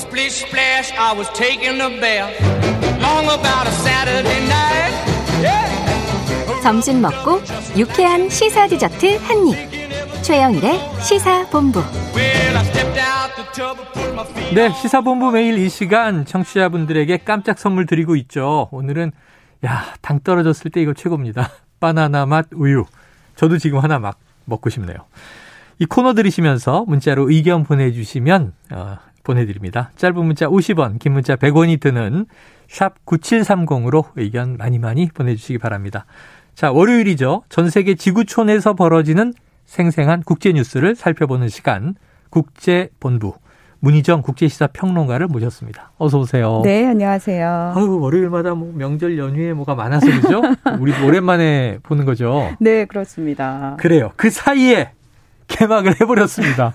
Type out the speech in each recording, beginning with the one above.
Splish splash, I was taking a bath. Long about a Saturday night. Yeah. 점심 먹고 유쾌한 시사 디저트 한 입. 최영일의 시사 본부. Well, I stepped out the tub and put my feet 네, 시사본부 매일 이 시간 청취자분들에게 깜짝 선물 드리고 있죠. 오늘은 야, 당 떨어졌을 때 이거 최고입니다. 바나나 맛 우유. 저도 지금 하나 막 먹고 싶네요. 이 코너 들으시면서 문자로 의견 보내주시면 어, 보내드립니다. 짧은 문자 50원, 긴 문자 100원이 드는 샵 9730으로 의견 많이 많이 보내주시기 바랍니다. 자, 월요일이죠. 전 세계 지구촌에서 벌어지는 생생한 국제 뉴스를 살펴보는 시간 국제본부 문희정 국제시사 평론가를 모셨습니다. 어서 오세요. 네, 안녕하세요. 아유, 월요일마다 뭐 명절 연휴에 뭐가 많아서 그죠? 우리 오랜만에 보는 거죠. 네, 그렇습니다. 그래요. 그 사이에 개막을 해버렸습니다.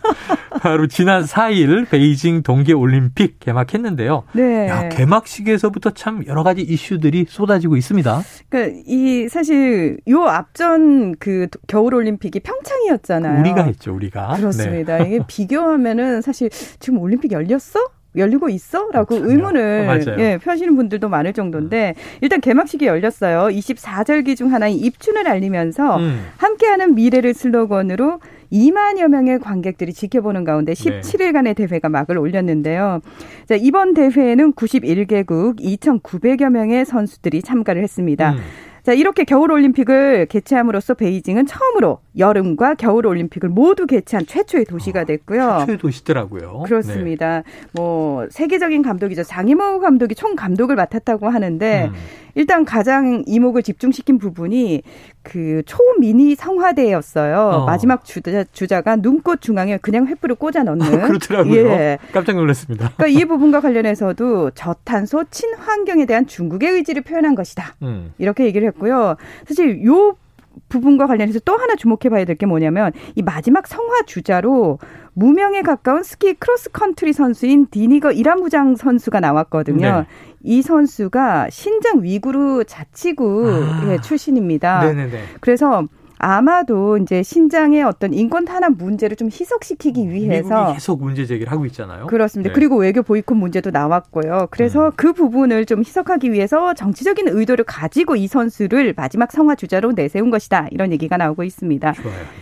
바로 지난 4일 베이징 동계올림픽 개막했는데요. 네. 야, 개막식에서부터 참 여러 가지 이슈들이 쏟아지고 있습니다. 그러니까 이 사실 요 앞전 그 겨울 올림픽이 평창이었잖아요. 우리가 했죠, 우리가. 네. 그렇습니다. 이게 비교하면은 사실 지금 올림픽 열렸어? 열리고 있어? 라고 전혀. 의문을 맞아요. 예, 표하시는 분들도 많을 정도인데 일단 개막식이 열렸어요. 24절기 중 하나인 입춘을 알리면서 음. 함께하는 미래를 슬로건으로 2만여 명의 관객들이 지켜보는 가운데 네. 17일간의 대회가 막을 올렸는데요. 자, 이번 대회에는 91개국 2,900여 명의 선수들이 참가를 했습니다. 음. 자, 이렇게 겨울올림픽을 개최함으로써 베이징은 처음으로 여름과 겨울올림픽을 모두 개최한 최초의 도시가 됐고요. 최초의 도시더라고요. 그렇습니다. 뭐 세계적인 감독이죠. 장이모 감독이 총 감독을 맡았다고 하는데 네. 음. 일단 가장 이목을 집중시킨 부분이 그 초미니 성화대였어요. 어. 마지막 주자, 주자가 눈꽃 중앙에 그냥 횃불을 꽂아 넣는. 그렇더라고요. 예. 깜짝 놀랐습니다. 그러니까 이 부분과 관련해서도 저탄소 친환경에 대한 중국의 의지를 표현한 것이다. 음. 이렇게 얘기를 했고요. 사실 요 부분과 관련해서 또 하나 주목해 봐야 될 게 뭐냐면 이 마지막 성화 주자로 무명에 가까운 스키 크로스 컨트리 선수인 디니거 이라무장 선수가 나왔거든요. 네. 이 선수가 신장 위구르 자치구 아. 의 출신입니다. 네네네. 그래서 아마도 이제 신장의 어떤 인권 탄압 문제를 좀 희석시키기 위해서 미국이 계속 문제 제기를 하고 있잖아요. 그렇습니다. 네. 그리고 외교 보이콧 문제도 나왔고요. 그래서 음. 그 부분을 좀 희석하기 위해서 정치적인 의도를 가지고 이 선수를 마지막 성화 주자로 내세운 것이다. 이런 얘기가 나오고 있습니다.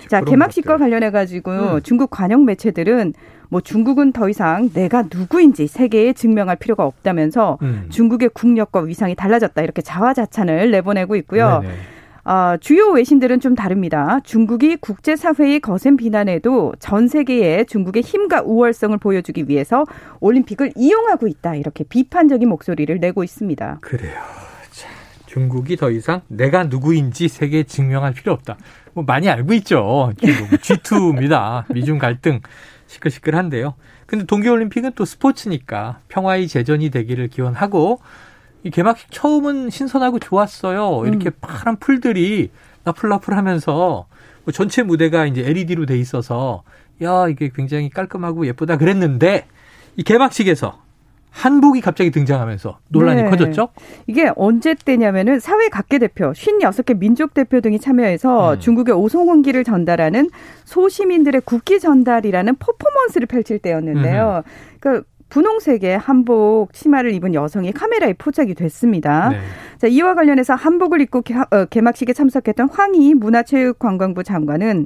자, 개막식과. 관련해 가지고 음. 중국 관영 매체들은 뭐 중국은 더 이상 내가 누구인지 세계에 증명할 필요가 없다면서 음. 중국의 국력과 위상이 달라졌다 이렇게 자화자찬을 내보내고 있고요. 네네. 아, 주요 외신들은 좀 다릅니다. 중국이 국제사회의 거센 비난에도 전 세계에 중국의 힘과 우월성을 보여주기 위해서 올림픽을 이용하고 있다. 이렇게 비판적인 목소리를 내고 있습니다. 그래요. 자, 중국이 더 이상 내가 누구인지 세계에 증명할 필요 없다. 뭐 많이 알고 있죠. 중국 G2입니다. 미중 갈등 시끌시끌한데요. 근데 동계올림픽은 또 스포츠니까 평화의 재전이 되기를 기원하고 이 개막식 처음은 신선하고 좋았어요. 이렇게 파란 풀들이 나풀나풀하면서 뭐 전체 무대가 이제 LED로 돼 있어서 야 이게 굉장히 깔끔하고 예쁘다 그랬는데 이 개막식에서 한복이 갑자기 등장하면서 논란이 네. 커졌죠. 이게 언제 때냐면은 사회 각계 대표, 56개 민족 대표 등이 참여해서 음. 중국의 오송원기를 전달하는 소시민들의 국기 전달이라는 퍼포먼스를 펼칠 때였는데요. 그러니까 분홍색의 한복 치마를 입은 여성이 카메라에 포착이 됐습니다. 네. 자, 이와 관련해서 한복을 입고 개, 어, 개막식에 참석했던 황희 문화체육관광부 장관은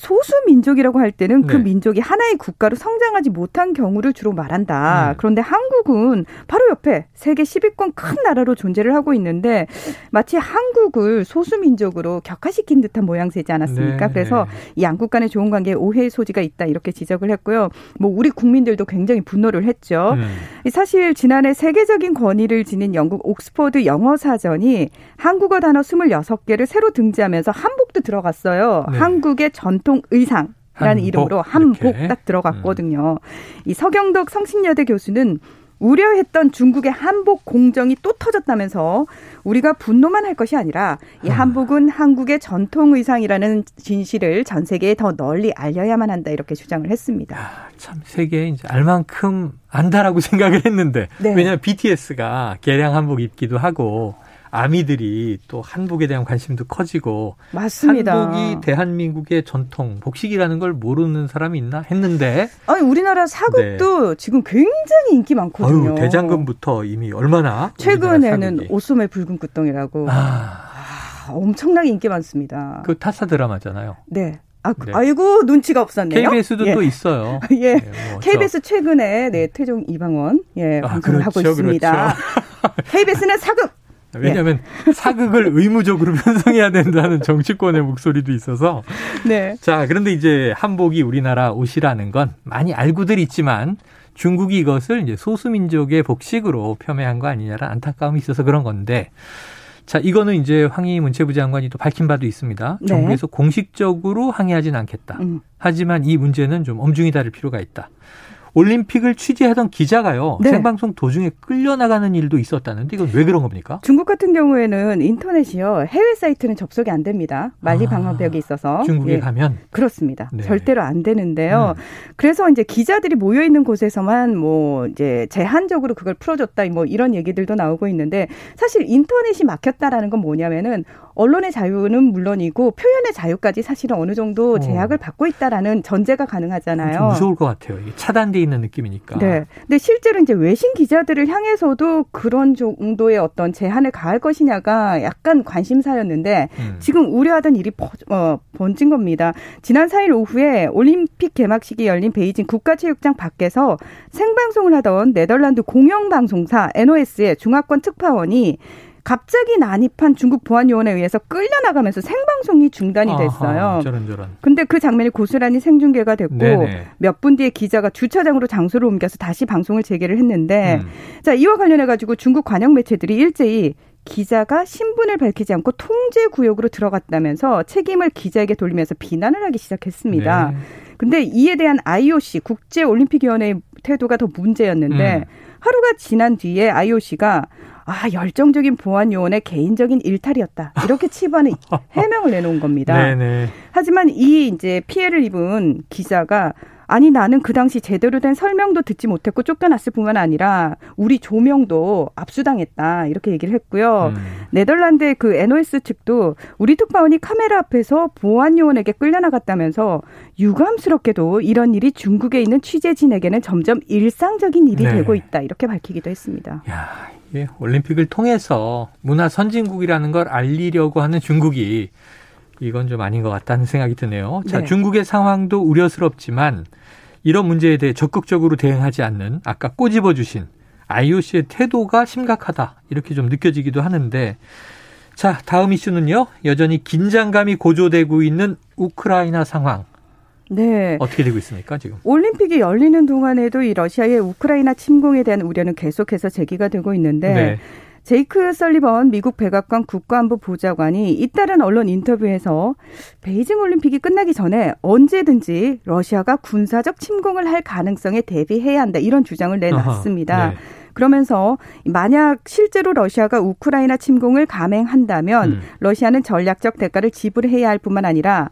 소수 민족이라고 할 때는 그 네. 민족이 하나의 국가로 성장하지 못한 경우를 주로 말한다. 음. 그런데 한국은 바로 옆에 세계 10위권 큰 나라로 존재를 하고 있는데 마치 한국을 소수 민족으로 격화시킨 듯한 모양새지 않았습니까? 네, 그래서 네. 이 양국 간의 좋은 관계에 오해의 소지가 있다 이렇게 지적을 했고요. 뭐 우리 국민들도 굉장히 분노를 했죠. 음. 사실 지난해 세계적인 권위를 지닌 영국 옥스퍼드 영어 사전이 한국어 단어 26개를 새로 등재하면서 한복도 들어갔어요. 네. 한국의 전통 의상. 라는 이름으로 한복 이렇게. 음. 딱 들어갔거든요. 이 서경덕 성신여대 교수는 우려했던 중국의 한복 공정이 또 터졌다면서 우리가 분노만 할 것이 아니라 이 아. 한복은 한국의 전통 의상이라는 진실을 전 세계에 더 널리 알려야만 한다 이렇게 주장을 했습니다. 야, 참 세계에 이제 알만큼 안다라고 생각을 했는데 네. 왜냐하면 BTS가 개량 한복 입기도 하고 아미들이 또 한복에 대한 관심도 커지고 맞습니다. 한복이 대한민국의 전통 복식이라는 걸 모르는 사람이 있나 했는데 아니 우리나라 사극도 지금 굉장히 인기 많거든요. 아유, 대장금부터 이미 얼마나 최근에는. 오소매 붉은 끝동이라고 아, 아, 엄청나게 인기 많습니다. 그 타사 드라마잖아요. 네. 아, 그- 네. 아이고 눈치가 없었네요. KBS도 예. 또 있어요. 예. 네, 뭐 저- KBS 최근에 네 태종 이방원 예 아, 방송을 하고 그렇죠, 있습니다. KBS는 사극 왜냐하면 사극을 의무적으로 편성해야 된다는 정치권의 목소리도 있어서 네. 자 그런데 이제 한복이 우리나라 옷이라는 건 많이 알고들 있지만 중국이 이것을 이제 소수민족의 복식으로 폄훼한 거 아니냐라는 안타까움이 있어서 그런 건데 자 이거는 이제 황희 문체부 장관이 또 밝힌 바도 있습니다. 네. 정부에서 공식적으로 항의하진 않겠다. 음. 하지만 이 문제는 좀 엄중히 다룰 필요가 있다. 올림픽을 취재하던 기자가요 네. 생방송 도중에 끌려나가는 일도 있었다는데 이건 왜 그런 겁니까? 중국 같은 경우에는 인터넷이요 해외 사이트는 접속이 안 됩니다. 만리 아, 방어벽이 있어서 중국에 예. 가면 그렇습니다. 네. 절대로 안 되는데요. 음. 그래서 이제 기자들이 모여 있는 곳에서만 뭐 이제 제한적으로 그걸 풀어줬다 뭐 이런 얘기들도 나오고 있는데 사실 인터넷이 막혔다라는 건 뭐냐면은 언론의 자유는 물론이고 표현의 자유까지 사실은 어느 정도 어. 제약을 받고 있다라는 전제가 좀 가능하잖아요. 무서울 것 같아요. 이게 차단돼 있는 느낌이니까. 네. 근데 실제로 이제 외신 기자들을 향해서도 그런 정도의 어떤 제한을 가할 것이냐가 약간 관심사였는데 음. 지금 우려하던 일이 버, 어, 번진 겁니다. 지난 4일 오후에 올림픽 개막식이 열린 베이징 국가체육장 밖에서 생방송을 하던 네덜란드 공영방송사 NOS의 중화권 특파원이 갑자기 난입한 중국 보안요원에 의해서 끌려나가면서 생방송이 중단이 됐어요. 아하, 저런 저런. 근데 그 장면이 고스란히 생중계가 됐고. 몇 분 뒤에 기자가 주차장으로 장소를 옮겨서 다시 방송을 재개를 했는데 음. 자 이와 관련해 가지고 중국 관영 매체들이 일제히 기자가 신분을 밝히지 않고 통제 구역으로 들어갔다면서 책임을 기자에게 돌리면서 비난을 하기 시작했습니다. 네. 근데 이에 대한 IOC 국제 올림픽 위원회의 태도가 더 문제였는데 음. 하루가 지난 뒤에 IOC가 아 열정적인 보안 요원의 개인적인 일탈이었다 이렇게 치부하는 해명을 내놓은 겁니다. 네네. 하지만 이 이제 피해를 입은 기자가 아니 나는 그 당시 제대로 된 설명도 듣지 못했고 쫓겨났을 뿐만 아니라 우리 조명도 압수당했다 이렇게 얘기를 했고요. 음. 네덜란드의 그 NOS 측도 우리 특파원이 카메라 앞에서 보안 요원에게 끌려나갔다면서 유감스럽게도 이런 일이 중국에 있는 취재진에게는 점점 일상적인 일이 네. 되고 있다 이렇게 밝히기도 했습니다. 야, 이게 올림픽을 통해서 문화 선진국이라는 걸 알리려고 하는 중국이 이건 좀 아닌 것 같다는 생각이 드네요. 자, 네. 중국의 상황도 우려스럽지만 이런 문제에 대해 적극적으로 대응하지 않는 아까 꼬집어 주신 IOC의 태도가 심각하다. 이렇게 좀 느껴지기도 하는데 자, 다음 이슈는요. 여전히 긴장감이 고조되고 있는 우크라이나 상황. 네. 어떻게 되고 있습니까, 지금? 올림픽이 열리는 동안에도 이 러시아의 우크라이나 침공에 대한 우려는 계속해서 제기가 되고 있는데 네. 제이크 설리번 미국 백악관 국가안보 보좌관이 잇따른 언론 인터뷰에서 베이징 올림픽이 끝나기 전에 언제든지 러시아가 군사적 침공을 할 가능성에 대비해야 한다 이런 주장을 내놨습니다. 아하, 네. 그러면서 만약 실제로 러시아가 우크라이나 침공을 감행한다면 음. 러시아는 전략적 대가를 지불해야 할 뿐만 아니라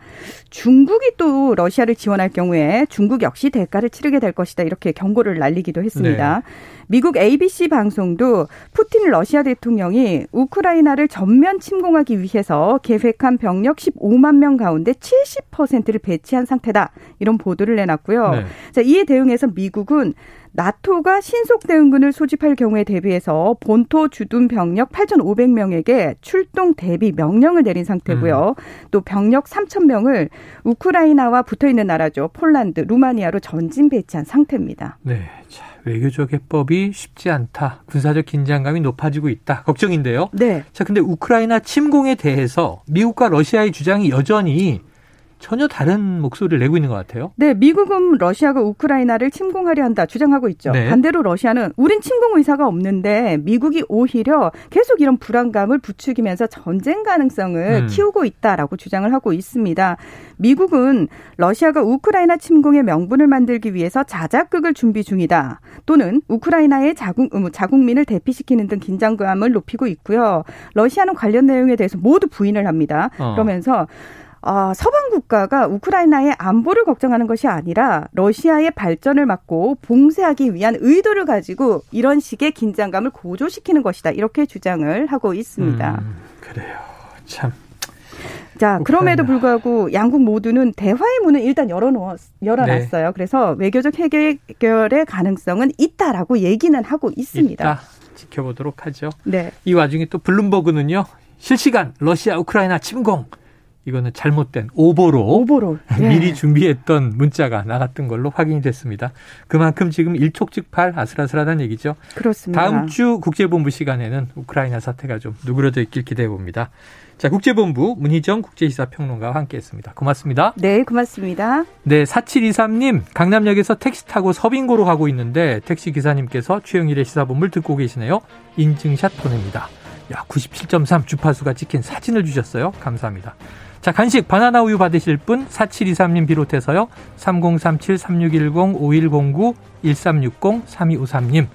중국이 또 러시아를 지원할 경우에 중국 역시 대가를 치르게 될 것이다 이렇게 경고를 날리기도 했습니다. 미국 ABC 방송도 푸틴 러시아 대통령이 우크라이나를 전면 침공하기 위해서 계획한 병력 15만 명 가운데 70%를 배치한 상태다 이런 보도를 내놨고요. 네. 자, 이에 대응해서 미국은 나토가 신속 대응군을 소집할 경우에 대비해서 본토 주둔 병력 8,500명에게 출동 대비 명령을 내린 상태고요. 또 병력 3,000명을 우크라이나와 붙어 있는 나라죠. 폴란드, 루마니아로 전진 배치한 상태입니다. 네. 자, 외교적 해법이 쉽지 않다. 군사적 긴장감이 높아지고 있다. 걱정인데요. 네. 자, 근데 우크라이나 침공에 대해서 미국과 러시아의 주장이 여전히 전혀 다른 목소리를 내고 있는 것 같아요. 네, 미국은 러시아가 우크라이나를 침공하려 한다 주장하고 있죠. 네. 반대로 러시아는 우린 침공 의사가 없는데 미국이 오히려 계속 이런 불안감을 부추기면서 전쟁 가능성을 음. 키우고 있다라고 주장을 하고 있습니다. 미국은 러시아가 우크라이나 침공의 명분을 만들기 위해서 자작극을 준비 중이다. 또는 우크라이나의 자국, 음, 자국민을 대피시키는 등 긴장감을 높이고 있고요. 러시아는 관련 내용에 대해서 모두 부인을 합니다. 어. 그러면서 어, 서방 국가가 우크라이나의 안보를 걱정하는 것이 아니라 러시아의 발전을 막고 봉쇄하기 위한 의도를 가지고 이런 식의 긴장감을 고조시키는 것이다. 이렇게 주장을 하고 있습니다. 음, 그래요. 참. 자, 그럼에도 불구하고 양국 모두는 대화의 문을 일단 열어놓았, 열어놨어요. 네. 그래서 외교적 해결의 가능성은 있다라고 얘기는 하고 있습니다. 있다. 지켜보도록 하죠. 네. 이 와중에 또 블룸버그는요. 실시간 러시아 우크라이나 침공 이거는 잘못된 오보로, 오보로. 네. 미리 준비했던 문자가 나갔던 걸로 확인이 됐습니다. 그만큼 지금 일촉즉발 아슬아슬하다는 얘기죠. 그렇습니다. 다음 주 국제본부 시간에는 우크라이나 사태가 좀 누그러져 있길 기대해 봅니다. 자, 국제본부 문희정 국제시사평론가와 함께했습니다. 고맙습니다. 네, 고맙습니다. 네, 4723님 강남역에서 택시 타고 서빙고로 가고 있는데 택시 기사님께서 최영일의 시사본부를 듣고 계시네요. 인증샷 보냅니다. 야, 97.3 주파수가 찍힌 사진을 주셨어요. 감사합니다. 자, 간식 바나나 우유 받으실 분 4723님 비롯해서요. 3037-3610-5109-1360-3253님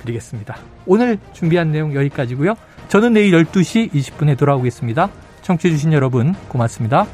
드리겠습니다. 오늘 준비한 내용 여기까지고요. 저는 내일 12시 20분에 돌아오겠습니다. 청취해 주신 여러분 고맙습니다.